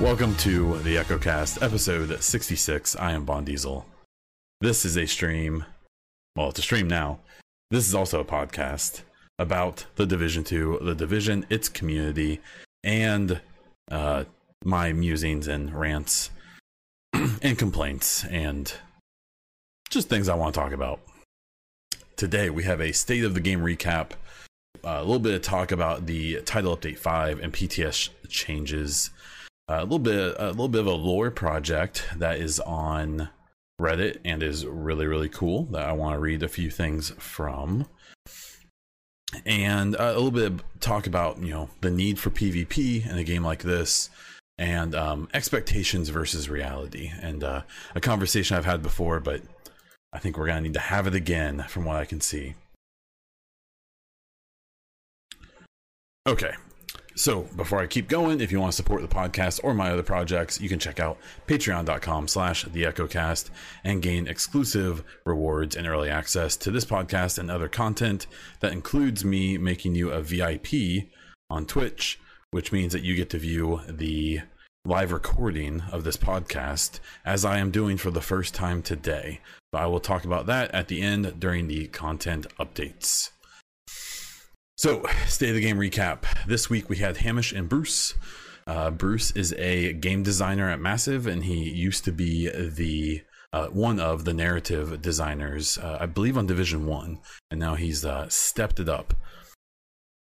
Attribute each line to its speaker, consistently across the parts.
Speaker 1: Welcome to the EchoCast, episode 66. I am Bond Diesel. This is a stream. Well, it's a stream now. This is also a podcast about the Division 2, the Division, its community, and uh, my musings and rants and complaints and just things I want to talk about. Today, we have a state of the game recap, a little bit of talk about the title update 5 and PTS changes a little bit a little bit of a lore project that is on Reddit and is really really cool that I want to read a few things from. And a little bit of talk about you know the need for PvP in a game like this, and um, expectations versus reality, and uh, a conversation I've had before, but I think we're gonna need to have it again from what I can see. Okay, so before I keep going, if you want to support the podcast or my other projects, you can check out patreon.com slash the echocast and gain exclusive rewards and early access to this podcast and other content that includes me making you a VIP on Twitch, which means that you get to view the live recording of this podcast as I am doing for the first time today. But I will talk about that at the end during the content updates. So, state of the game recap. This week we had Hamish and Bruce. Uh, Bruce is a game designer at Massive, and he used to be the uh, one of the narrative designers, uh, I believe, on Division One, and now he's uh, stepped it up.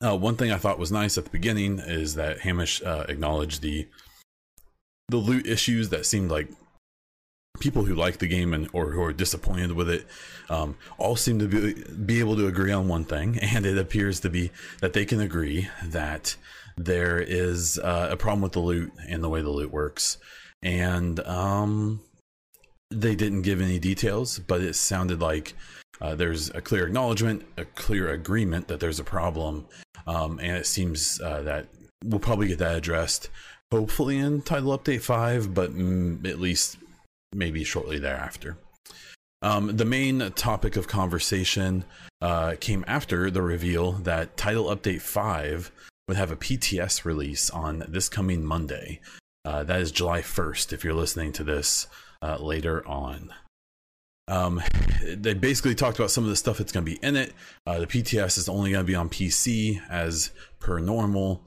Speaker 1: Uh, one thing I thought was nice at the beginning is that Hamish uh, acknowledged the the loot issues that seemed like people who like the game and or who are disappointed with it um, all seem to be, be able to agree on one thing. And it appears to be that they can agree that there is uh, a problem with the loot and the way the loot works. And um, they didn't give any details but it sounded like uh, there's a clear acknowledgement a clear agreement that there's a problem um, and it seems uh, that we'll probably get that addressed hopefully in title update 5 but mm, at least maybe shortly thereafter. Um, the main topic of conversation uh, came after the reveal that Title Update 5 would have a PTS release on this coming Monday. Uh, that is July 1st, if you're listening to this uh, later on. Um, they basically talked about some of the stuff that's going to be in it. Uh, the PTS is only going to be on PC as per normal.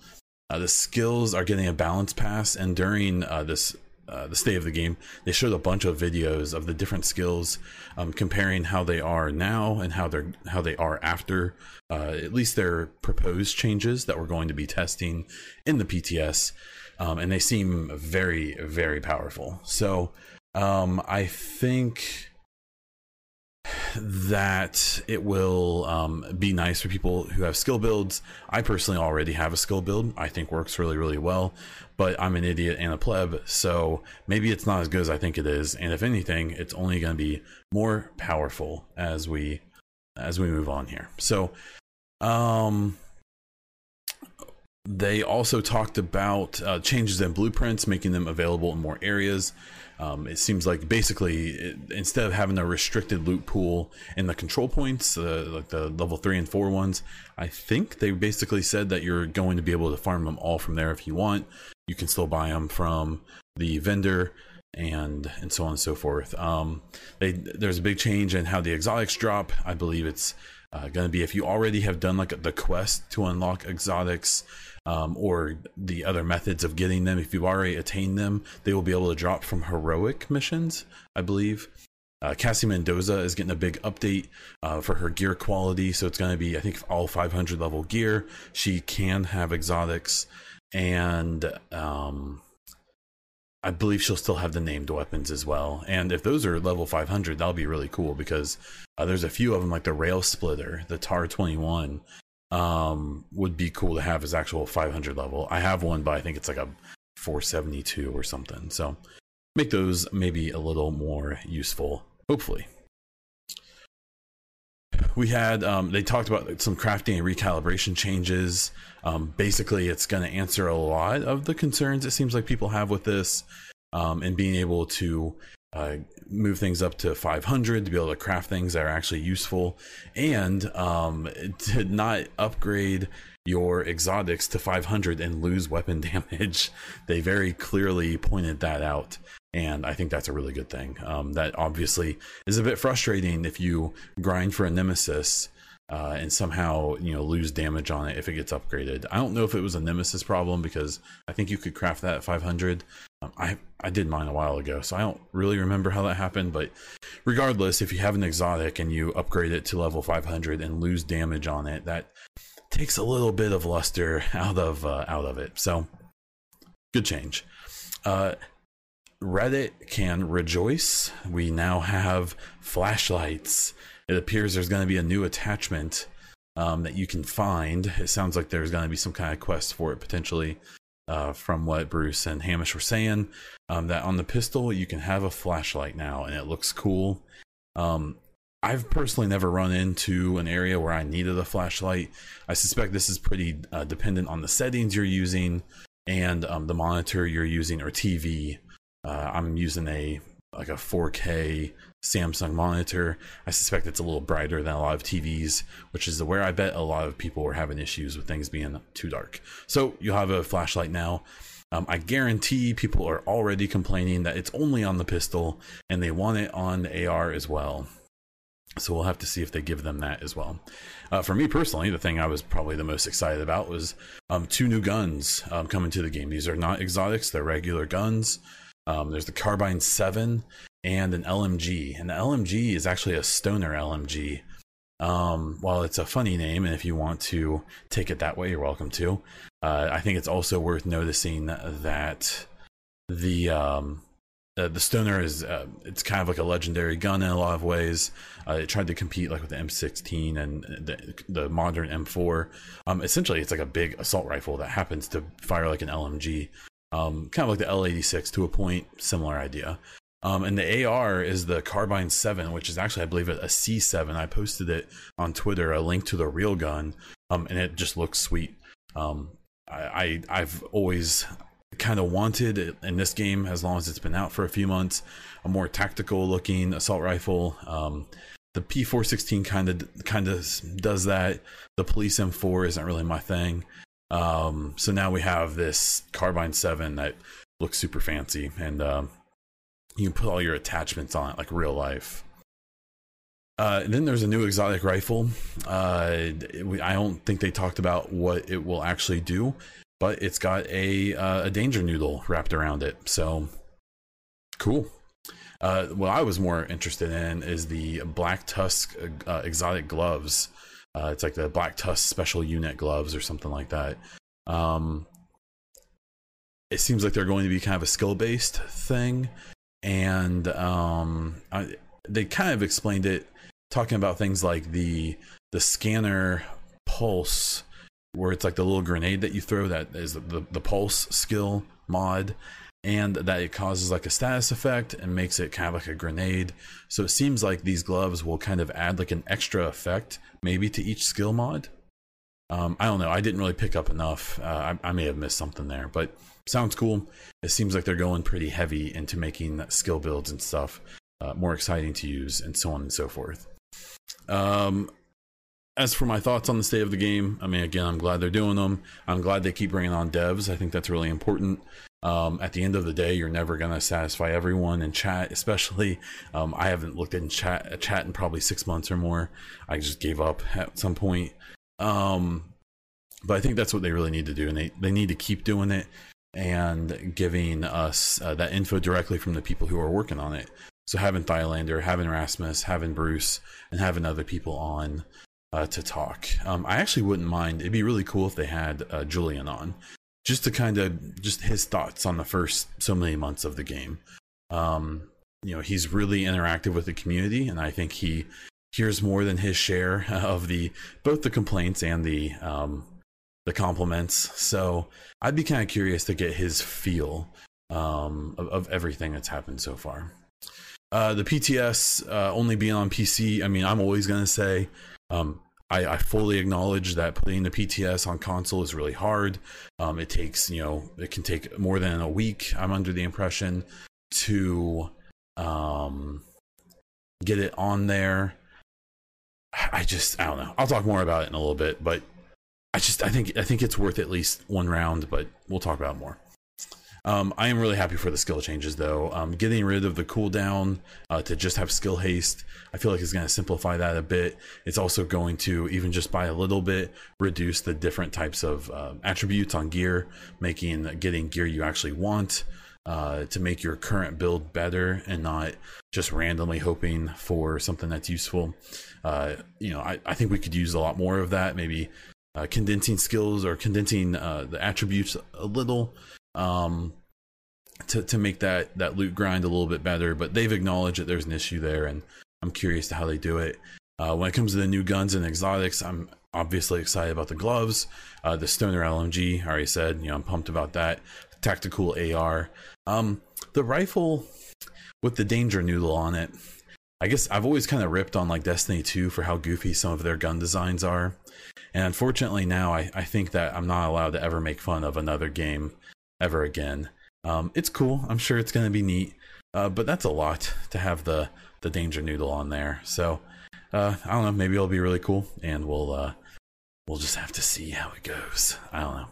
Speaker 1: Uh, the skills are getting a balance pass, and during uh, this uh, the state of the game, they showed a bunch of videos of the different skills, um, comparing how they are now and how they're how they are after uh, at least their proposed changes that we're going to be testing in the PTS, um, and they seem very very powerful. So um, I think that it will um, be nice for people who have skill builds. I personally already have a skill build. I think works really, really well, but I'm an idiot and a pleb, so maybe it's not as good as I think it is. And if anything, it's only going to be more powerful as we as we move on here. So, um, they also talked about uh, changes in blueprints, making them available in more areas. Um, it seems like basically it, instead of having a restricted loot pool in the control points, uh, like the level three and four ones, I think they basically said that you're going to be able to farm them all from there if you want. You can still buy them from the vendor and and so on and so forth. Um, they there's a big change in how the exotics drop. I believe it's uh, going to be if you already have done like the quest to unlock exotics um, or the other methods of getting them. If you've already attained them, they will be able to drop from heroic missions, I believe. Uh, Cassie Mendoza is getting a big update uh, for her gear quality, so it's going to be, I think, all 500 level gear. She can have exotics, and um, I believe she'll still have the named weapons as well. And if those are level 500, that'll be really cool because uh, there's a few of them, like the Rail Splitter, the TAR 21, um, would be cool to have his actual 500 level. I have one, but I think it's like a 472 or something. So make those maybe a little more useful, hopefully. we had um, they talked about some crafting and recalibration changes. Um, basically, it's going to answer a lot of the concerns it seems like people have with this, um, and being able to uh, move things up to 500 to be able to craft things that are actually useful, and um, to not upgrade your exotics to 500 and lose weapon damage. They very clearly pointed that out. And I think that's a really good thing. Um, that obviously is a bit frustrating if you grind for a nemesis uh, and somehow you know lose damage on it if it gets upgraded. I don't know if it was a nemesis problem because I think you could craft that at 500. Um, I I did mine a while ago, so I don't really remember how that happened. But regardless, if you have an exotic and you upgrade it to level 500 and lose damage on it, that takes a little bit of luster out of uh, out of it. So good change. Uh, Reddit can rejoice. We now have flashlights. It appears there's going to be a new attachment um, that you can find. It sounds like there's going to be some kind of quest for it potentially, uh, from what Bruce and Hamish were saying. Um, that on the pistol you can have a flashlight now, and it looks cool. Um, I've personally never run into an area where I needed a flashlight. I suspect this is pretty uh, dependent on the settings you're using and um, the monitor you're using or TV uh, I'm using a like a 4K Samsung monitor. I suspect it's a little brighter than a lot of TVs, which is where I bet a lot of people were having issues with things being too dark. So you'll have a flashlight now. Um, I guarantee people are already complaining that it's only on the pistol and they want it on the AR as well. So we'll have to see if they give them that as well. Uh, for me personally, the thing I was probably the most excited about was um, two new guns um, coming to the game. These are not exotics; they're regular guns. Um, there's the Carbine 7 and an LMG. And the LMG is actually a stoner LMG. Um, while it's a funny name, and if you want to take it that way, you're welcome to. Uh, I think it's also worth noticing that the um, uh, the stoner is uh, it's kind of like a legendary gun in a lot of ways. Uh, it tried to compete like with the M16 and the, the modern M4. Um, essentially, it's like a big assault rifle that happens to fire like an LMG um, kind of like the L86 to a point, similar idea. Um, and the AR is the Carbine 7, which is actually, I believe, a C7. I posted it on Twitter, a link to the real gun, um, and it just looks sweet. Um, I, I have always kind of wanted in this game, as long as it's been out for a few months, a more tactical looking assault rifle. Um, the P416 kind of kind of does that. The Police M4 isn't really my thing. Um, so now we have this Carbine 7 that looks super fancy, and um, you can put all your attachments on it like real life. Uh, then there's a new exotic rifle. Uh, I don't think they talked about what it will actually do, but it's got a uh, a danger noodle wrapped around it. So cool. Uh, what I was more interested in is the Black Tusk uh, exotic gloves. Uh, it's like the Black Tusk Special Unit gloves or something like that. Um, it seems like they're going to be kind of a skill based thing, and um, I, they kind of explained it talking about things like the the scanner pulse, where it's like the little grenade that you throw that is the, the, the pulse skill mod and that it causes like a status effect and makes it kind of like a grenade. So it seems like these gloves will kind of add like an extra effect maybe to each skill mod. Um, I don't know. I didn't really pick up enough. Uh, I, I, may have missed something there, but sounds cool. It seems like they're going pretty heavy into making skill builds and stuff uh, more exciting to use, and so on and so forth. Um, as for my thoughts on the state of the game, I mean, again, I'm glad they're doing them. I'm glad they keep bringing on devs. I think that's really important. Um, at the end of the day, you're never going to satisfy everyone in chat, especially. Um, I haven't looked in chat, chat in probably six months or more. I just gave up at some point. Um, but I think that's what they really need to do, and they, they need to keep doing it and giving us uh, that info directly from the people who are working on it. So having Thylander, having Rasmus, having Bruce, and having other people on uh, to talk. Um, I actually wouldn't mind. It'd be really cool if they had uh, Julian on just to kind of just his thoughts on the first so many months of the game. Um, you know, he's really interactive with the community, and I think he hears more than his share of the both the complaints and the um, the compliments. So I'd be kind of curious to get his feel um, of, of, everything that's happened so far. Uh, the PTS uh, only being on PC. I mean, I'm always gonna say, um, I, I, fully acknowledge that putting the PTS on console is really hard. Um, it takes, you know, it can take more than a week. I'm under the impression to um, get it on there. I just, I don't know. I'll talk more about it in a little bit, but I just, I think, I think it's worth at least one round, but we'll talk about more. Um, I am really happy for the skill changes, though. Um, getting rid of the cooldown uh, to just have skill haste, I feel like is going to simplify that a bit. It's also going to, even just by a little bit, reduce the different types of uh, attributes on gear, making getting gear you actually want uh, to make your current build better and not just randomly hoping for something that's useful. Uh, you know, I, I think we could use a lot more of that. Maybe uh, condensing skills or condensing uh, the attributes a little um, to to make that that loot grind a little bit better. But they've acknowledged that there's an issue there, and I'm curious to how they do it. Uh, when it comes to the new guns and exotics, I'm obviously excited about the gloves, uh, the Stoner LMG. I already said, you know, I'm pumped about that. Tactical AR, um, the rifle with the danger noodle on it. I guess I've always kind of ripped on like Destiny 2 for how goofy some of their gun designs are. And unfortunately now I, I think that I'm not allowed to ever make fun of another game ever again. Um, it's cool. I'm sure it's going to be neat. Uh, but that's a lot to have the the danger noodle on there. So uh, I don't know. Maybe it'll be really cool, and we'll uh, we'll just have to see how it goes. I don't know.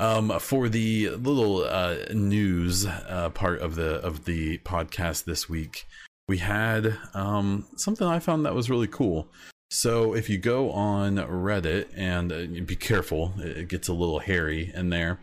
Speaker 1: Um, for the little uh, news uh, part of the of the podcast this week, we had um, something I found that was really cool. So if you go on Reddit and uh, be careful, it gets a little hairy in there.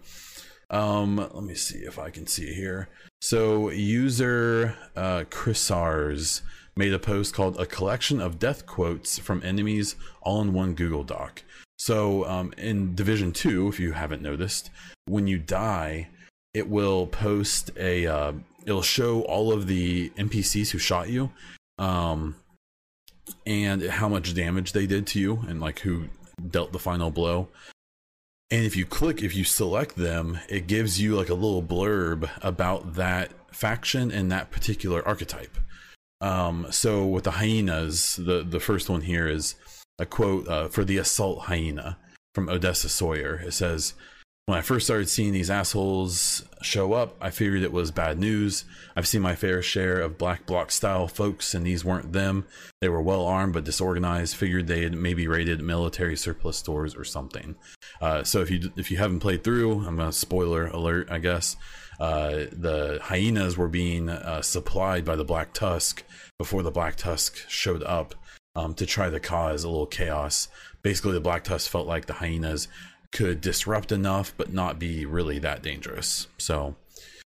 Speaker 1: Um, let me see if I can see here. So user uh, Chrisars made a post called "A Collection of Death Quotes from Enemies All in One Google Doc." So um, in Division Two, if you haven't noticed, when you die, it will post a. Uh, it'll show all of the NPCs who shot you, um, and how much damage they did to you, and like who dealt the final blow. And if you click, if you select them, it gives you like a little blurb about that faction and that particular archetype. Um, so with the hyenas, the the first one here is a quote uh, for the assault hyena from Odessa Sawyer. It says, when I first started seeing these assholes show up, I figured it was bad news. I've seen my fair share of black bloc style folks, and these weren't them. They were well armed but disorganized. Figured they had maybe raided military surplus stores or something. Uh, so if you if you haven't played through, I'm gonna spoiler alert, I guess. Uh, the hyenas were being uh, supplied by the Black Tusk before the Black Tusk showed up um, to try to cause a little chaos. Basically, the Black Tusk felt like the hyenas could disrupt enough but not be really that dangerous. So,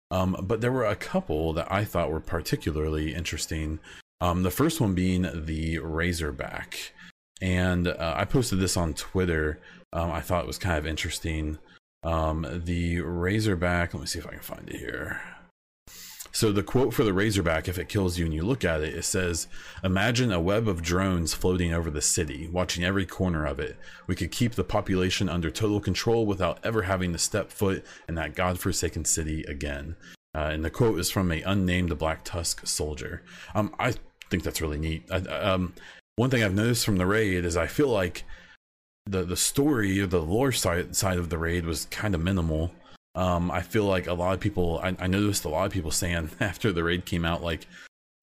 Speaker 1: um, but there were a couple that I thought were particularly interesting. Um, the first one being the Razorback. And uh, I posted this on Twitter. Um, I thought it was kind of interesting. Um, the Razorback, let me see if I can find it here. So the quote for the Razorback, if it kills you and you look at it, it says, Imagine a web of drones floating over the city, watching every corner of it. We could keep the population under total control without ever having to step foot in that godforsaken city again. Uh, and the quote is from a unnamed Black Tusk soldier. Um, I think that's really neat. I, um, one thing I've noticed from the raid is I feel like the the story or the lore side side of the raid was kind of minimal. Um, I feel like a lot of people, I, I noticed a lot of people saying after the raid came out, like,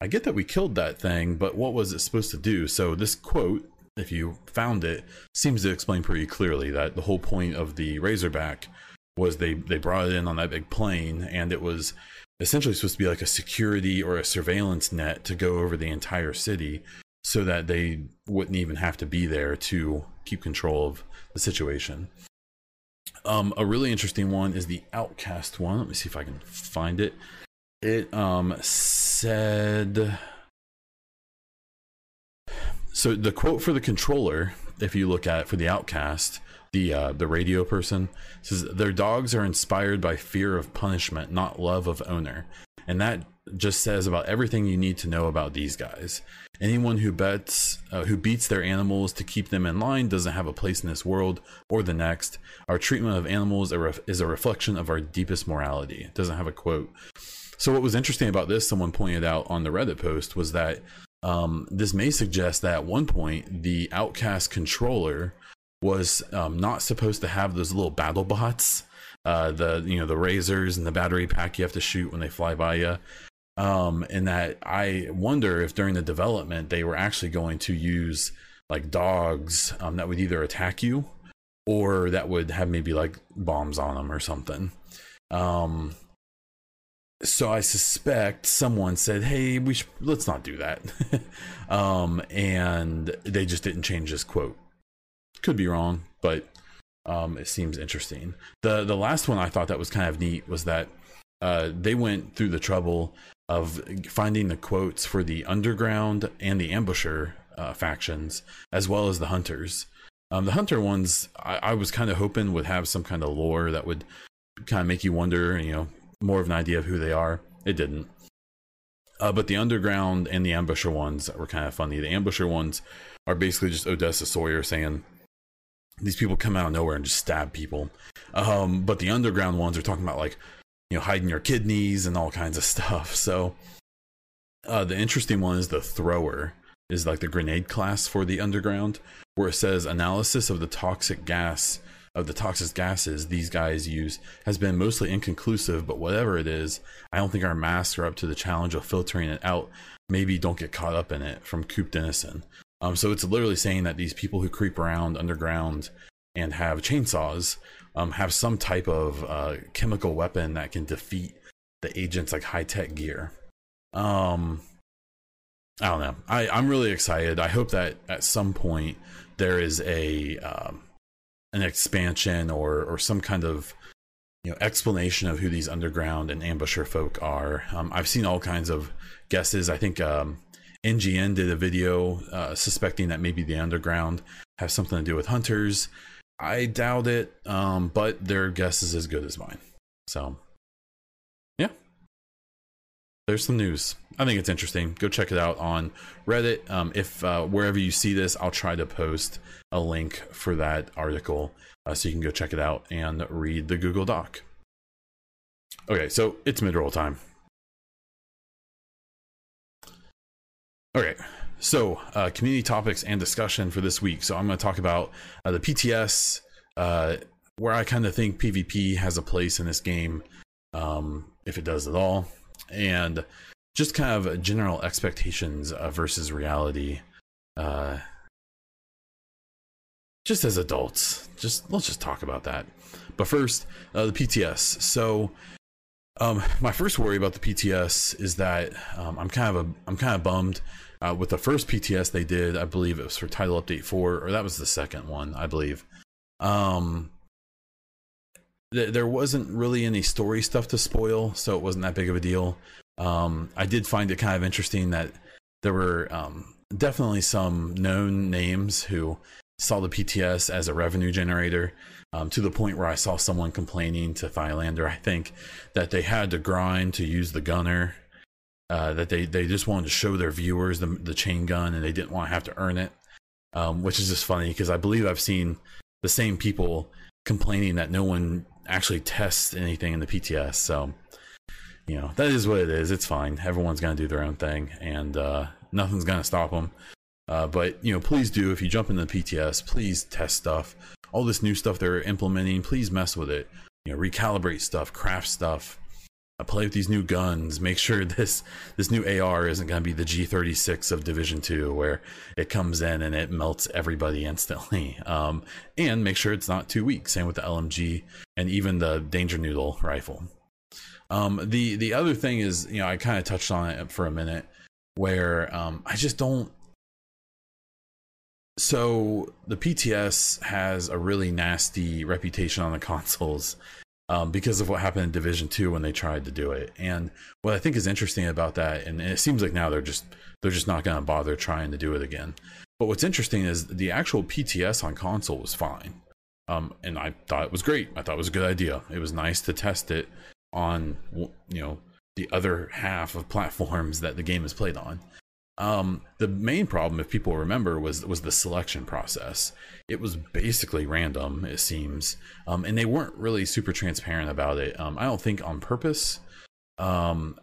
Speaker 1: I get that we killed that thing, but what was it supposed to do? So this quote, if you found it, seems to explain pretty clearly that the whole point of the Razorback was they they brought it in on that big plane, and it was essentially supposed to be like a security or a surveillance net to go over the entire city, so that they wouldn't even have to be there to keep control of the situation. Um, a really interesting one is the Outcast one. Let me see if I can find it. It um said so the quote for the controller, if you look at it for the Outcast, the uh, the radio person says their dogs are inspired by fear of punishment, not love of owner, and that just says about everything you need to know about these guys. Anyone who bets, uh, who beats their animals to keep them in line doesn't have a place in this world or the next. Our treatment of animals is a reflection of our deepest morality. It doesn't have a quote. So what was interesting about this, someone pointed out on the Reddit post, was that um, this may suggest that at one point the Outcast controller was um, not supposed to have those little battle bots, uh, the you know the razors and the battery pack you have to shoot when they fly by you. Um, and that I wonder if during the development they were actually going to use like dogs um, that would either attack you or that would have maybe like bombs on them or something. Um, so I suspect someone said, "Hey, we let's not do that," um, and they just didn't change this quote. Could be wrong, but um, it seems interesting. the The last one I thought that was kind of neat was that uh, they went through the trouble of finding the quotes for the underground and the ambusher uh, factions, as well as the hunters. Um, the hunter ones, I, I was kind of hoping would have some kind of lore that would kind of make you wonder, you know, more of an idea of who they are. It didn't. Uh, but the underground and the ambusher ones were kind of funny. The ambusher ones are basically just Odessa Sawyer saying these people come out of nowhere and just stab people. Um, but the underground ones are talking about like you know hiding your kidneys and all kinds of stuff. So uh, the interesting one is the thrower is like the grenade class for the underground, where it says analysis of the toxic gas of the toxic gases these guys use has been mostly inconclusive, but whatever it is, I don't think our masks are up to the challenge of filtering it out. Maybe don't get caught up in it from Coop Dennison. Um, so it's literally saying that these people who creep around underground and have chainsaws um, have some type of uh, chemical weapon that can defeat the agents like high tech gear. Um, I don't know. I, I'm really excited. I hope that at some point there is a um, an expansion or or some kind of you know explanation of who these underground and ambusher folk are. Um, I've seen all kinds of guesses. I think um, NGN did a video uh, suspecting that maybe the underground has something to do with hunters. I doubt it, um, but their guess is as good as mine. So, yeah, there's some news. I think it's interesting. Go check it out on Reddit. Um, if uh, wherever you see this, I'll try to post a link for that article uh, so you can go check it out and read the Google Doc. Okay, so it's mid roll time. Okay, so uh, community topics and discussion for this week. So I'm going to talk about uh, the PTS, uh, where I kind of think PvP has a place in this game, um, if it does at all, and just kind of general expectations uh, versus reality. Uh, just as adults, just let's just talk about that. But first, uh, the PTS. So um, my first worry about the PTS is that um, I'm kind of a, I'm kind of bummed uh, with the first PTS they did. I believe it was for Title Update Four, or that was the second one, I believe. Um, th- there wasn't really any story stuff to spoil, so it wasn't that big of a deal. Um, I did find it kind of interesting that there were um, definitely some known names who saw the PTS as a revenue generator um, to the point where I saw someone complaining to Thylander, I think, that they had to grind to use the gunner, uh, that they, they just wanted to show their viewers the, the chain gun and they didn't want to have to earn it, um, which is just funny because I believe I've seen the same people complaining that no one actually tests anything in the PTS. So, you know, that is what it is. It's fine. Everyone's to do their own thing and uh, nothing's to stop them. Uh, but you know, please do if you jump into the PTS, please test stuff. All this new stuff they're implementing, please mess with it. You know, recalibrate stuff, craft stuff, uh, play with these new guns. Make sure this this new AR isn't going to be the G36 of Division Two, where it comes in and it melts everybody instantly. Um, and make sure it's not too weak. Same with the LMG and even the Danger Noodle rifle. Um, the the other thing is, you know, I kind of touched on it for a minute, where um, I just don't so the PTS has a really nasty reputation on the consoles um, because of what happened in Division Two when they tried to do it. And what I think is interesting about that, and it seems like now they're just they're just not going to bother trying to do it again. But what's interesting is the actual PTS on console was fine, um, and I thought it was great. I thought it was a good idea. It was nice to test it on you know the other half of platforms that the game is played on. Um, the main problem, if people remember, was was the selection process. It was basically random, it seems, um, and they weren't really super transparent about it. Um, I don't think on purpose. Um,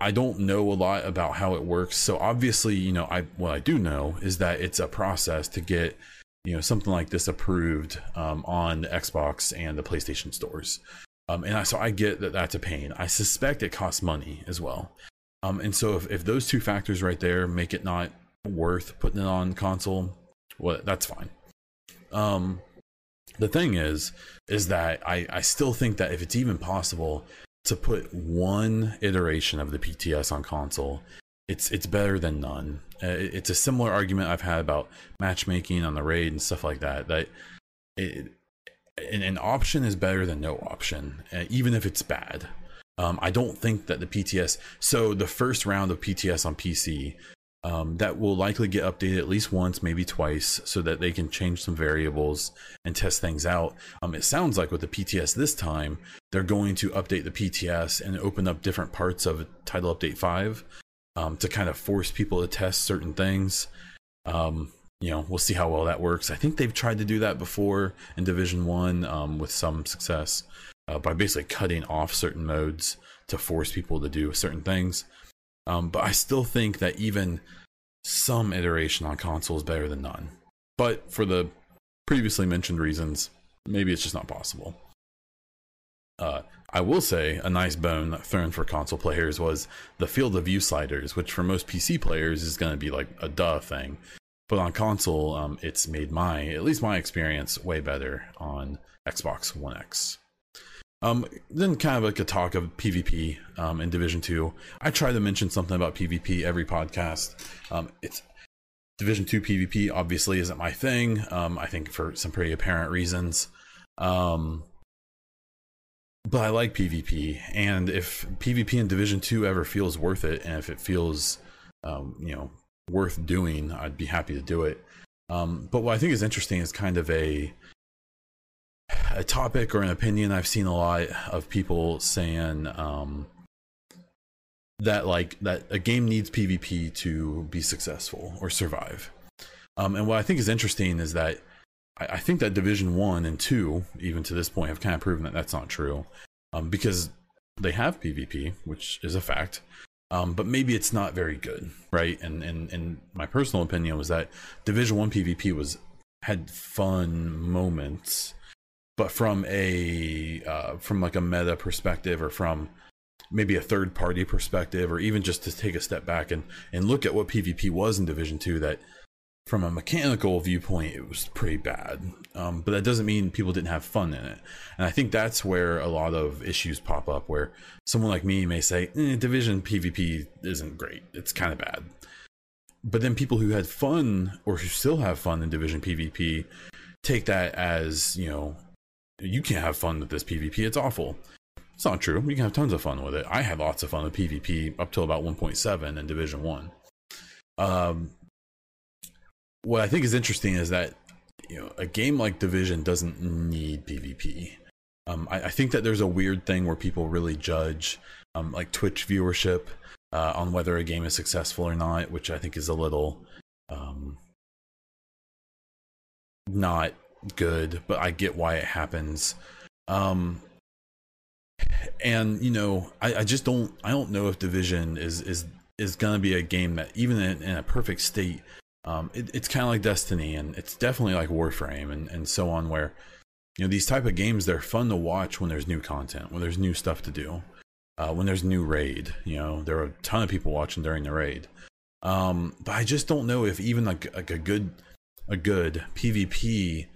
Speaker 1: I don't know a lot about how it works. So obviously, you know, I what I do know is that it's a process to get you know something like this approved um, on Xbox and the PlayStation stores. Um, and I, so I get that that's a pain. I suspect it costs money as well. Um, and so if, if those two factors right there make it not worth putting it on console, well, that's fine. Um, the thing is, is that I, I still think that if it's even possible to put one iteration of the PTS on console, it's it's better than none. Uh, it's a similar argument I've had about matchmaking on the raid and stuff like that. That it, an, an option is better than no option, uh, even if it's bad. Um, I don't think that the PTS. So the first round of PTS on PC um, that will likely get updated at least once, maybe twice, so that they can change some variables and test things out. Um, it sounds like with the PTS this time, they're going to update the PTS and open up different parts of Title Update 5 um, to kind of force people to test certain things. Um, you know, we'll see how well that works. I think they've tried to do that before in Division 1 um, with some success uh, by basically cutting off certain modes to force people to do certain things. Um, but I still think that even some iteration on console is better than none. But for the previously mentioned reasons, maybe it's just not possible. Uh, I will say a nice bone thrown for console players was the field of view sliders, which for most PC players is going to be like a duh thing. But on console, um, it's made my, at least my experience, way better on Xbox One X. Um, then kind of like a talk of PvP um, in Division Two. I try to mention something about PvP every podcast. Um, it's Division Two PvP obviously isn't my thing. Um, I think for some pretty apparent reasons. Um, but I like PvP, and if PvP in Division Two ever feels worth it, and if it feels, um, you know, worth doing, I'd be happy to do it. Um, but what I think is interesting is kind of a a topic or an opinion I've seen a lot of people saying um, that like that a game needs PvP to be successful or survive. Um, and what I think is interesting is that I, I, think that Division One and Two, even to this point, have kind of proven that that's not true, um, because they have PvP, which is a fact. Um, but maybe it's not very good, right? And and and my personal opinion was that Division One PvP was had fun moments but from a uh, from like a meta perspective or from maybe a third party perspective or even just to take a step back and and look at what pvp was in division 2 that from a mechanical viewpoint it was pretty bad. Um, but that doesn't mean people didn't have fun in it. And i think that's where a lot of issues pop up where someone like me may say eh, division pvp isn't great. It's kind of bad. But then people who had fun or who still have fun in division pvp take that as you know you can't have fun with this PvP. It's awful. It's not true. You can have tons of fun with it. I had lots of fun with PvP up till about 1.7 in Division One. Um, what I think is interesting is that you know a game like Division doesn't need PvP. Um, I, I, think that there's a weird thing where people really judge um, like Twitch viewership uh, on whether a game is successful or not, which I think is a little um, not good, but I get why it happens. Um, and you know, I, I just don't, I don't know if Division is is is gonna be a game that even in, in a perfect state, um, it, it's kind of like Destiny, and it's definitely like Warframe and and so on, where you know these type of games they're fun to watch when there's new content, when there's new stuff to do, uh, when there's new raid. You know, there are a ton of people watching during the raid. Um, but I just don't know if even like like a good a good PvP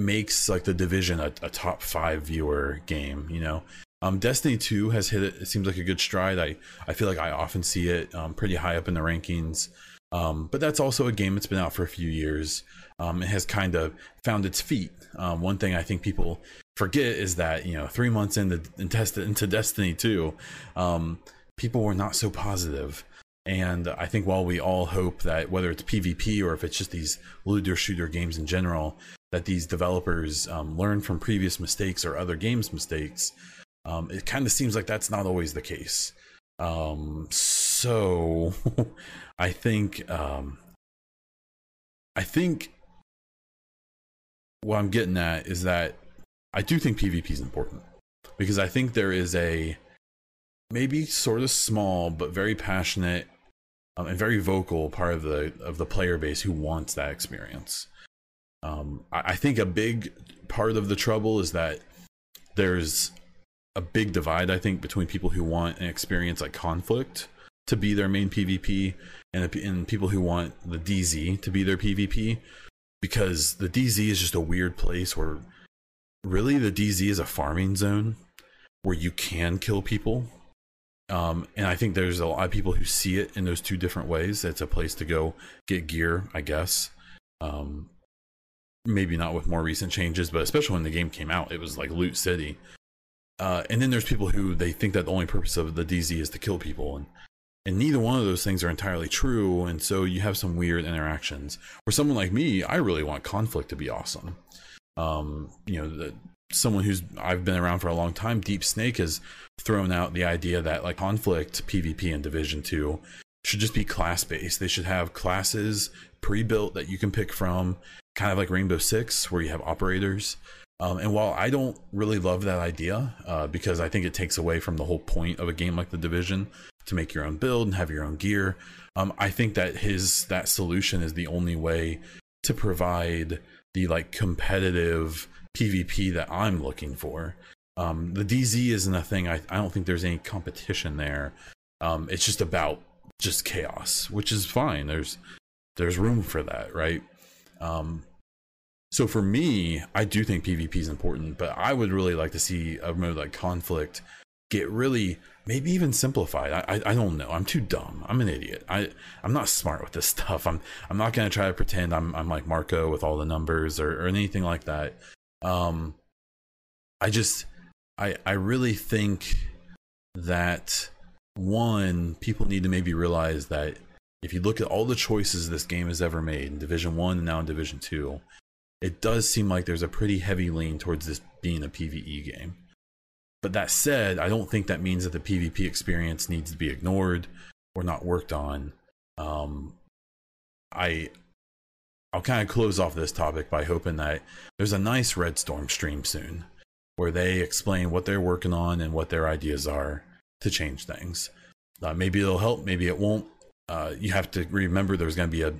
Speaker 1: makes like the division a, a top five viewer game you know um, Destiny 2 has hit it. Seems like a good stride. I, I feel like I often see it um, pretty high up in the rankings. Um, but that's also a game that's been out for a few years. Um, it has kind of found its feet. Um, one thing I think people forget is that you know three months into into, into Destiny 2, um, people were not so positive. And I think while we all hope that whether it's PvP or if it's just these looter shooter games in general, that these developers um, learn from previous mistakes or other games' mistakes, um, it kind of seems like that's not always the case. Um, so I think um, I think what I'm getting at is that I do think PvP is important because I think there is a maybe sort of small but very passionate um, and very vocal part of the of the player base who wants that experience. Um, I, I think a big part of the trouble is that there's a big divide. I think between people who want an experience like conflict to be their main PvP and, and people who want the DZ to be their PvP because the DZ is just a weird place where really the DZ is a farming zone where you can kill people. Um, and I think there's a lot of people who see it in those two different ways. It's a place to go get gear, I guess. Um, maybe not with more recent changes, but especially when the game came out, it was like Loot City. Uh, and then there's people who they think that the only purpose of the DZ is to kill people, and and neither one of those things are entirely true. And so you have some weird interactions. For someone like me, I really want conflict to be awesome. Um, you know, the, someone who's I've been around for a long time, Deep Snake has thrown out the idea that like conflict PvP in Division Two should just be class based. They should have classes pre built that you can pick from, kind of like Rainbow Six, where you have operators. Um, and while I don't really love that idea, uh, because I think it takes away from the whole point of a game like the Division to make your own build and have your own gear, um, I think that his that solution is the only way to provide the like competitive PvP that I'm looking for. Um, the DZ isn't a thing. I, I don't think there's any competition there. Um, it's just about just chaos, which is fine. There's there's room for that, right? Um, so for me, I do think PvP is important, but I would really like to see a mode like conflict get really maybe even simplified. I, I, I don't know. I'm too dumb. I'm an idiot. I I'm not smart with this stuff. I'm I'm not gonna try to pretend I'm I'm like Marco with all the numbers or, or anything like that. Um, I just I I really think that one people need to maybe realize that if you look at all the choices this game has ever made in Division One and now in Division Two, it does seem like there's a pretty heavy lean towards this being a PVE game. But that said, I don't think that means that the PvP experience needs to be ignored or not worked on. Um, I I'll kind of close off this topic by hoping that there's a nice Red Storm stream soon where they explain what they're working on and what their ideas are to change things. Uh, maybe it'll help, maybe it won't. Uh, you have to remember there's going to be a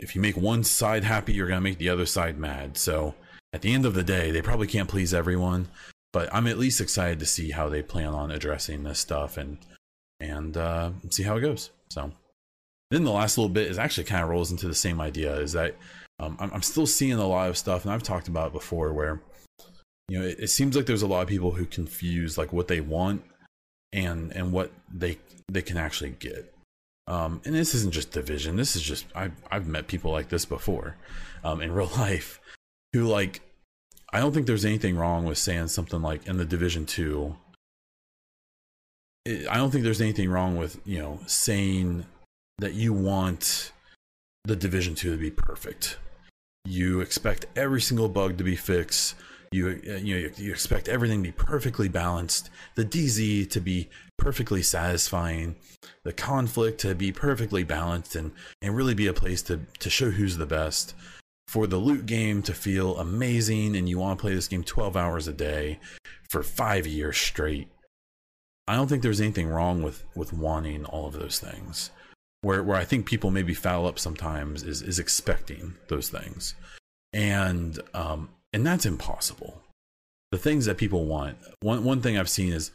Speaker 1: if you make one side happy, you're going to make the other side mad. So at the end of the day, they probably can't please everyone, but I'm at least excited to see how they plan on addressing this stuff and and uh, see how it goes. So then the last little bit is actually kind of rolls into the same idea is that um, I'm, I'm, still seeing a lot of stuff, and I've talked about it before, where you know it, it seems like there's a lot of people who confuse like what they want and and what they they can actually get. Um, and this isn't just division. This is just I've I've met people like this before, um, in real life, who like I don't think there's anything wrong with saying something like in the division two. I don't think there's anything wrong with you know saying that you want the division two to be perfect. You expect every single bug to be fixed you uh, you know you expect everything to be perfectly balanced, the DZ to be perfectly satisfying, the conflict to be perfectly balanced, and and really be a place to to show who's the best. For the loot game to feel amazing, and you want to play this game 12 hours a day for five years straight. I don't think there's anything wrong with with wanting all of those things. Where where I think people maybe foul up sometimes is is expecting those things, and um, and that's impossible. The things that people want. One one thing I've seen is,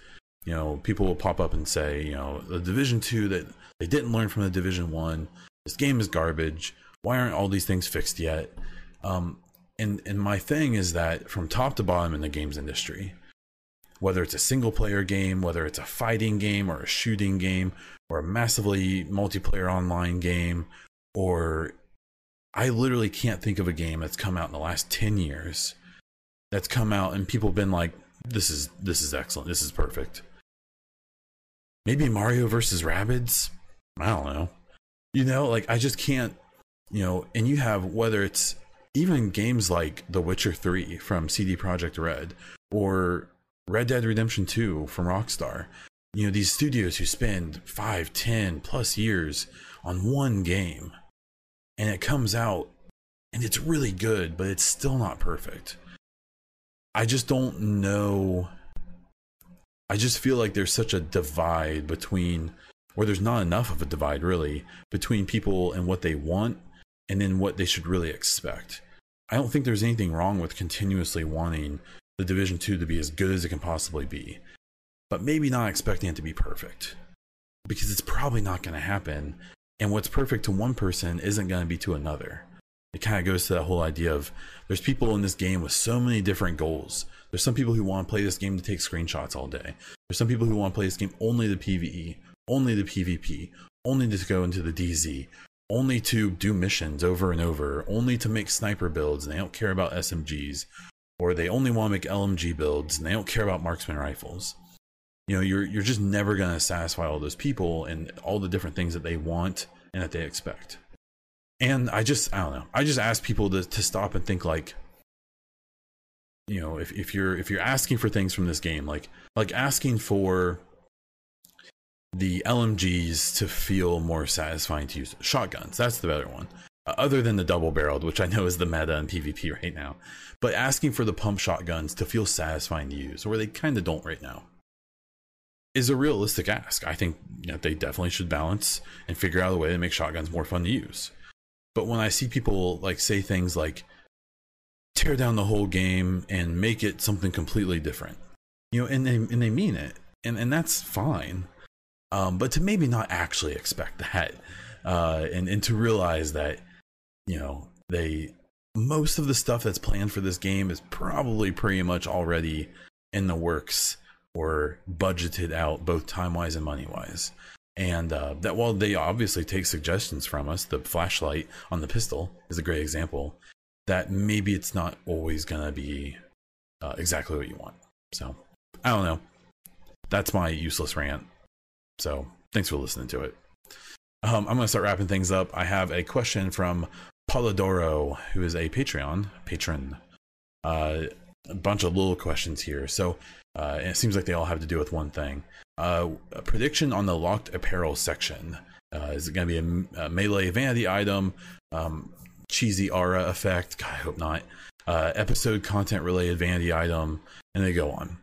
Speaker 1: you know, people will pop up and say, you know, the Division Two that they didn't learn from the Division One. This game is garbage. Why aren't all these things fixed yet? Um, and and my thing is that from top to bottom in the games industry, whether it's a single player game, whether it's a fighting game or a shooting game or a massively multiplayer online game or I literally can't think of a game that's come out in the last 10 years that's come out and people have been like this is this is excellent. This is perfect. Maybe Mario versus Rabbids? I don't know. You know, like I just can't, you know, and you have whether it's even games like The Witcher 3 from CD Projekt Red or Red Dead Redemption 2 from Rockstar. You know, these studios who spend five, ten plus years on one game and it comes out and it's really good, but it's still not perfect. I just don't know I just feel like there's such a divide between, or there's not enough of a divide really, between people and what they want and then what they should really expect. I don't think there's anything wrong with continuously wanting the Division 2 to be as good as it can possibly be, but maybe not expecting it to be perfect because it's probably not going to happen. And what's perfect to one person isn't going to be to another. It kind of goes to that whole idea of there's people in this game with so many different goals. There's some people who want to play this game to take screenshots all day. There's some people who want to play this game only the PvE, only the PvP, only to go into the DZ, only to do missions over and over, only to make sniper builds, and they don't care about SMGs, or they only want to make LMG builds, and they don't care about marksman rifles. You know, you're you're just never going to satisfy all those people and all the different things that they want and that they expect. And I just I don't know. I just ask people to to stop and think like you know, if, if you're if you're asking for things from this game, like like asking for the LMGs to feel more satisfying to use. Shotguns, that's the better one. Uh, other than the double barreled, which I know is the meta in PvP right now. But asking for the pump shotguns to feel satisfying to use, or they kind of don't right now, is a realistic ask. I think you know, they definitely should balance and figure out a way to make shotguns more fun to use. But when I see people like say things like tear down the whole game and make it something completely different, you know, and they and they mean it, and and that's fine um, but to maybe not actually expect that, uh, and and to realize that you know they most of the stuff that's planned for this game is probably pretty much already in the works or budgeted out both time wise and money wise. And uh, that while they obviously take suggestions from us, the flashlight on the pistol is a great example. That maybe it's not always gonna be uh, exactly what you want. So I don't know. That's my useless rant. So thanks for listening to it. Um, I'm going to start wrapping things up. I have a question from Polidoro, who is a Patreon patron. Uh, a bunch of little questions here. So uh, it seems like they all have to do with one thing. Uh, a prediction on the locked apparel section. Uh, is it going to be a, a, melee vanity item? Um, cheesy aura effect? God, I hope not. Uh, episode content related vanity item, and they go on.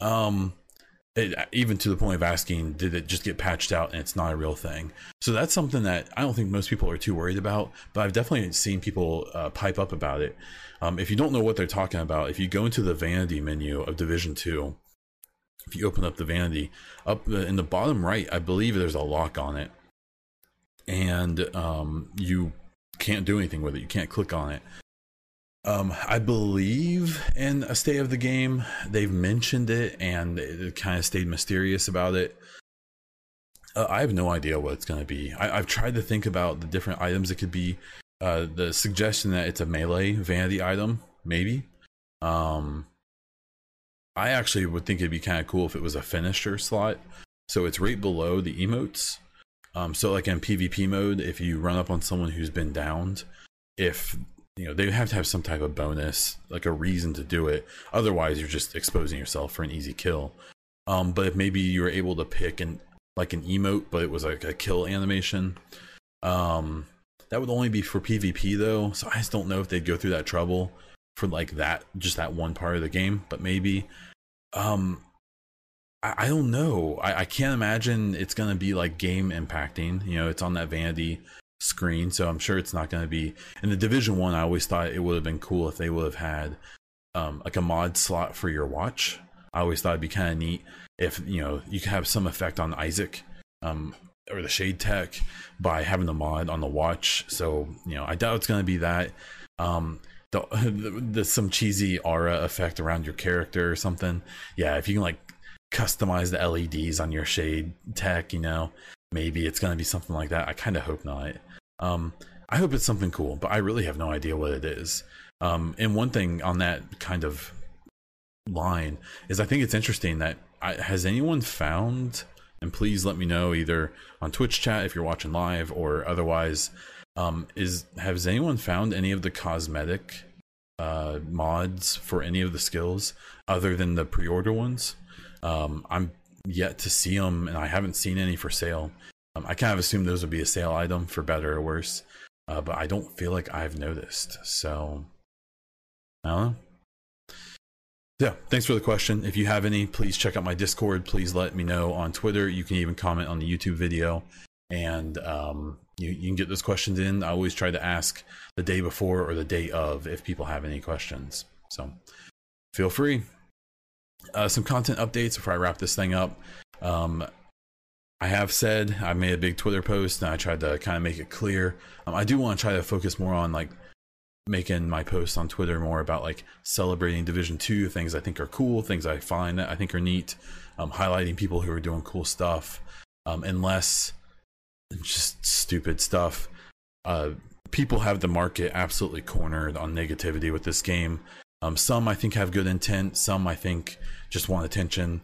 Speaker 1: Um, it, even to the point of asking, did it just get patched out and it's not a real thing? So that's something that I don't think most people are too worried about, but I've definitely seen people uh, pipe up about it. Um, if you don't know what they're talking about, if you go into the vanity menu of Division 2, if you open up the vanity, up in the bottom right, I believe there's a lock on it. And um, you can't do anything with it. You can't click on it. Um, I believe in a state of the game, they've mentioned it and it kind of stayed mysterious about it. Uh, I have no idea what it's going to be. I, have tried to think about the different items it could be. Uh, the suggestion that it's a melee vanity item, maybe. Um, I actually would think it'd be kind of cool if it was a finisher slot. So it's right below the emotes. Um, so like in PvP mode, if you run up on someone who's been downed, if you know they have to have some type of bonus like a reason to do it. Otherwise you're just exposing yourself for an easy kill. Um but if maybe you were able to pick an like an emote but it was like a kill animation um that would only be for pvp though. So i just don't know if they'd go through that trouble for like that just that one part of the game. But maybe um I, I don't know. I, I can't imagine it's gonna be like game impacting. You know, it's on that vanity screen, so I'm sure it's not going to be. In the Division One, I, always thought it would have been cool if they would have had um, like a mod slot for your watch. I always thought it'd be kind of neat if you know you could have some effect on ISAC um, or the Shade Tech by having the mod on the watch. So you know, I doubt it's going to be that. Um, the, the, the, some cheesy aura effect around your character or something. Yeah, if you can like customize the LEDs on your Shade Tech, you know, maybe it's going to be something like that. I kind of hope not. Um, I hope it's something cool, but I really have no idea what it is. Um, and one thing on that kind of line is I think it's interesting that I, has anyone found, and please let me know either on Twitch chat if you're watching live or otherwise, um, is has anyone found any of the cosmetic uh, mods for any of the skills other than the pre-order ones? Um, I'm yet to see them, and I haven't seen any for sale. Um, I kind of assumed those would be a sale item for better or worse, uh, but I don't feel like I've noticed. So I don't know. yeah, thanks for the question. If you have any, please check out my Discord. Please let me know on Twitter. You can even comment on the YouTube video, and um, you, you can get those questions in. I always try to ask the day before or the day of if people have any questions. So feel free. Uh, some content updates before I wrap this thing up. Um, I have said I made a big Twitter post and I tried to kind of make it clear. Um, I do want to try to focus more on like making my posts on Twitter more about like celebrating Division Two things I think are cool, things I find that I think are neat, um, highlighting people who are doing cool stuff, um, and less just stupid stuff. Uh, people have the market absolutely cornered on negativity with this game. Um, some I think have good intent, some I think just want attention.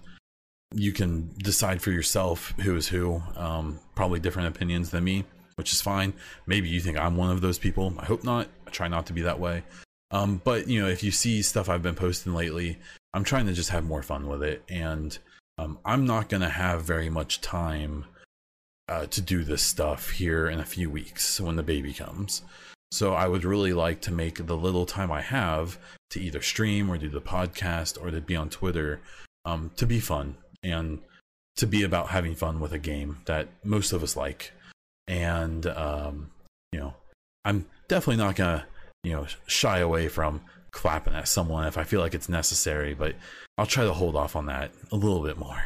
Speaker 1: You can decide for yourself who is who. Um, probably different opinions than me which is fine. Maybe you think I'm one of those people. I hope not. I try not to be that way. Um, but you know, if you see stuff I've been posting lately, I'm trying to just have more fun with it, and um, I'm not gonna have very much time uh, to do this stuff here in a few weeks when the baby comes. So I would really like to make the little time I have to either stream or do the podcast or to be on Twitter um, to be fun and to be about having fun with a game that most of us like and um, you know, I'm definitely not gonna you know shy away from clapping at someone if I feel like it's necessary, but I'll try to hold off on that a little bit more.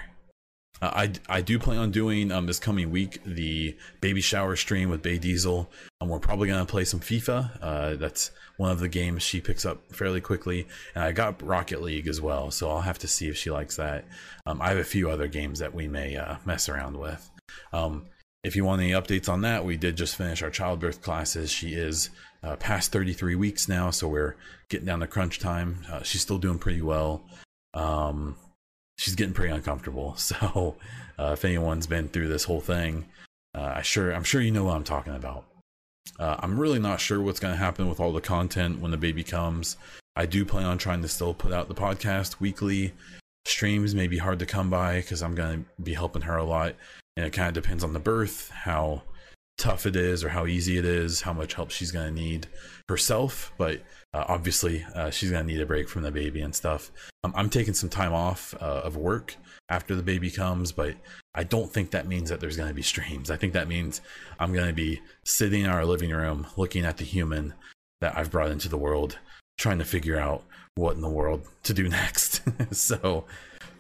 Speaker 1: Uh, I, I do plan on doing um, this coming week the baby shower stream with Bay Diesel. and we're probably going to play some FIFA. Uh, that's one of the games she picks up fairly quickly. And I got Rocket League as well, so I'll have to see if she likes that. Um, I have a few other games that we may uh, mess around with. Um, if you want any updates on that, we did just finish our childbirth classes. She is uh, past 33 weeks now, so we're getting down to crunch time. Uh, she's still doing pretty well. Um, she's getting pretty uncomfortable. So uh, if anyone's been through this whole thing, uh, I sure I'm sure you know what I'm talking about. Uh, I'm really not sure what's going to happen with all the content when the baby comes. I do plan on trying to still put out the podcast weekly. Streams may be hard to come by because I'm going to be helping her a lot and it kind of depends on the birth, how tough it is, or how easy it is, how much help she's going to need herself. But uh, obviously, uh, she's to need a break from the baby and stuff. Um, I'm taking some time off uh, of work after the baby comes, but I don't think that means that there's to be streams. I think that means I'm to be sitting in our living room looking at the human that I've brought into the world, trying to figure out what in the world to do next. so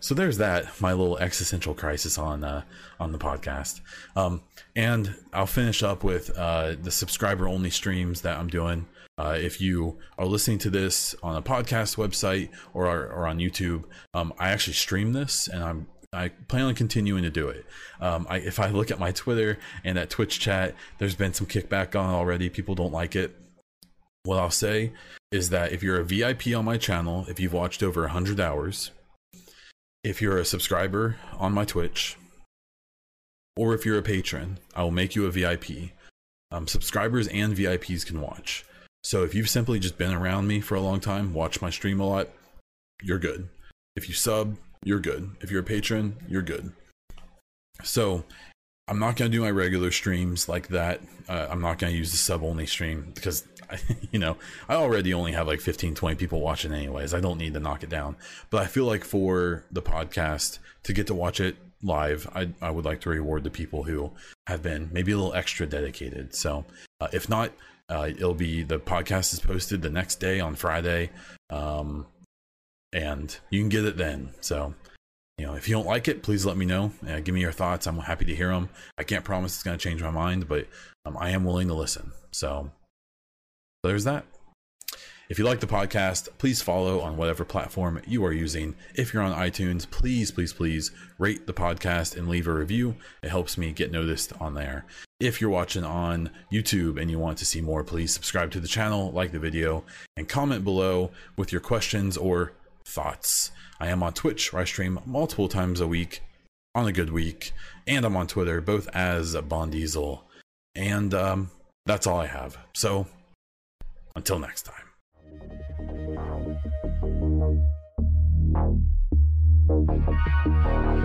Speaker 1: so there's that my little existential crisis on uh, on the podcast um, and i'll finish up with uh, the subscriber only streams that i'm doing uh, if you are listening to this on a podcast website or, or on youtube um, i actually stream this and i'm I plan on continuing to do it. Um, I, if I look at my Twitter and that Twitch chat, there's been some kickback on already. People don't like it. What I'll say is that if you're a VIP on my channel, if you've watched over 100 hours, if you're a subscriber on my Twitch, or if you're a patron, I will make you a VIP. Um, subscribers and VIPs can watch. So if you've simply just been around me for a long time, watch my stream a lot, you're good. If you sub, you're good. If you're a patron, you're good. So I'm not going to do my regular streams like that. Uh, I'm not going to use the sub only stream because I, you know, I already only have like 15, 20 people watching anyways. I don't need to knock it down. But I feel like for the podcast to get to watch it live, I, I would like to reward the people who have been maybe a little extra dedicated. So uh, if not, uh, it'll be the podcast is posted the next day on Friday. Um, and you can get it then. So, you know, if you don't like it, please let me know. Uh, give me your thoughts. I'm happy to hear them. I can't promise it's going to change my mind, but um, I am willing to listen. So, there's that. If you like the podcast, please follow on whatever platform you are using. If you're on iTunes, please, please, please rate the podcast and leave a review. It helps me get noticed on there. If you're watching on YouTube and you want to see more, please subscribe to the channel, like the video, and comment below with your questions or thoughts. I am on Twitch where I stream multiple times a week on a good week, and I'm on Twitter both as Bond Diesel. And um, that's all I have. So until next time.
Speaker 2: Thank you.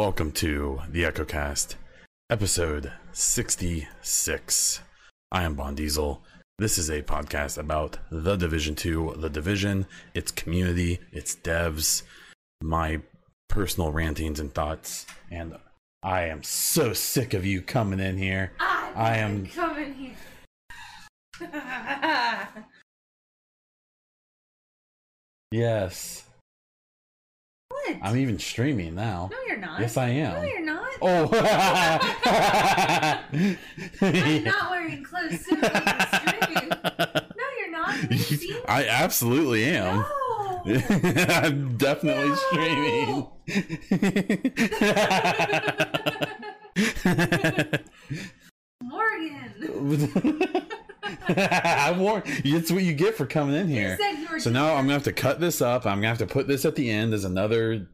Speaker 1: Welcome to the EchoCast, episode 66. I am Bon Diesel. This is a podcast about the Division 2, the Division, its community, its devs, my personal rantings and thoughts. And I am so sick of you coming in here.
Speaker 2: I,
Speaker 1: I am-
Speaker 2: coming here.
Speaker 1: Yes.
Speaker 2: What?
Speaker 1: I'm even streaming now.
Speaker 2: no, you're not.
Speaker 1: Yes, I am.
Speaker 2: No, you're not.
Speaker 1: Oh.
Speaker 2: I'm not wearing clothes can scream. No, you're not. You?
Speaker 1: I absolutely am.
Speaker 2: No.
Speaker 1: I'm definitely
Speaker 2: No.
Speaker 1: streaming.
Speaker 2: Morgan.
Speaker 1: I warned it's what you get for coming in
Speaker 2: You
Speaker 1: here.
Speaker 2: you were
Speaker 1: So now I'm gonna have to cut this up. I'm gonna have to put this at the end as another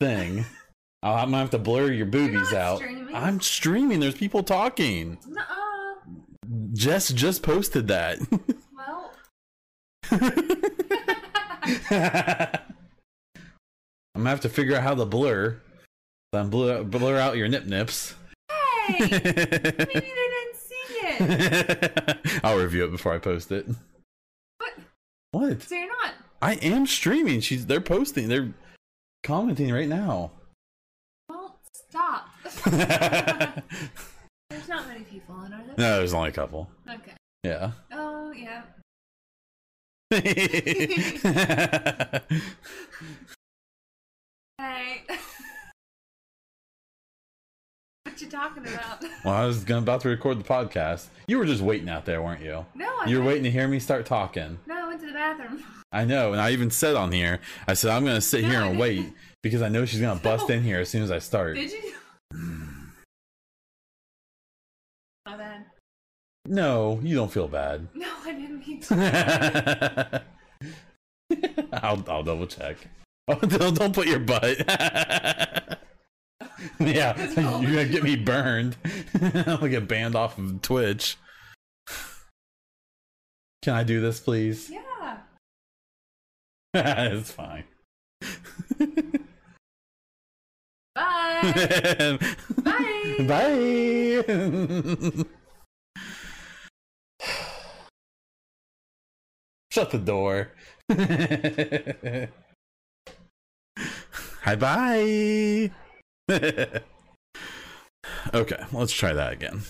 Speaker 1: thing. I'm gonna have to blur your boobies out.
Speaker 2: streaming.
Speaker 1: I'm streaming. There's people talking.
Speaker 2: Nuh-uh.
Speaker 1: Jess just posted that.
Speaker 2: Well.
Speaker 1: I'm gonna have to figure out how to blur. Then blur, blur out your nip nips.
Speaker 2: hey. Maybe they didn't see it.
Speaker 1: I'll review it before I post it.
Speaker 2: What?
Speaker 1: What?
Speaker 2: So you're not.
Speaker 1: I am streaming. She's they're posting. They're commenting right now.
Speaker 2: Well, stop. There's not many people on, are there?
Speaker 1: No, there's only a couple.
Speaker 2: Okay.
Speaker 1: Yeah.
Speaker 2: Oh, yeah. Hey. Talking about?
Speaker 1: well, I was gonna, about to record the podcast. You were just waiting out there, weren't you?
Speaker 2: No, I
Speaker 1: You were waiting to hear me start talking.
Speaker 2: No, I went to the bathroom.
Speaker 1: I know, and I even said on here, I said I'm gonna sit
Speaker 2: No,
Speaker 1: here and wait because I know she's gonna bust
Speaker 2: No.
Speaker 1: in here as soon as I start.
Speaker 2: Did you? My bad.
Speaker 1: No, you don't feel bad.
Speaker 2: No, I didn't mean to.
Speaker 1: I'll I'll double check. Oh, don't, don't put your butt. yeah, you're gonna get me burned. I'm gonna get banned off of Twitch. Can I do this, please?
Speaker 2: yeah.
Speaker 1: it's fine.
Speaker 2: Bye. Bye.
Speaker 1: Bye. Shut the door. Hi, bye. okay, let's try that again.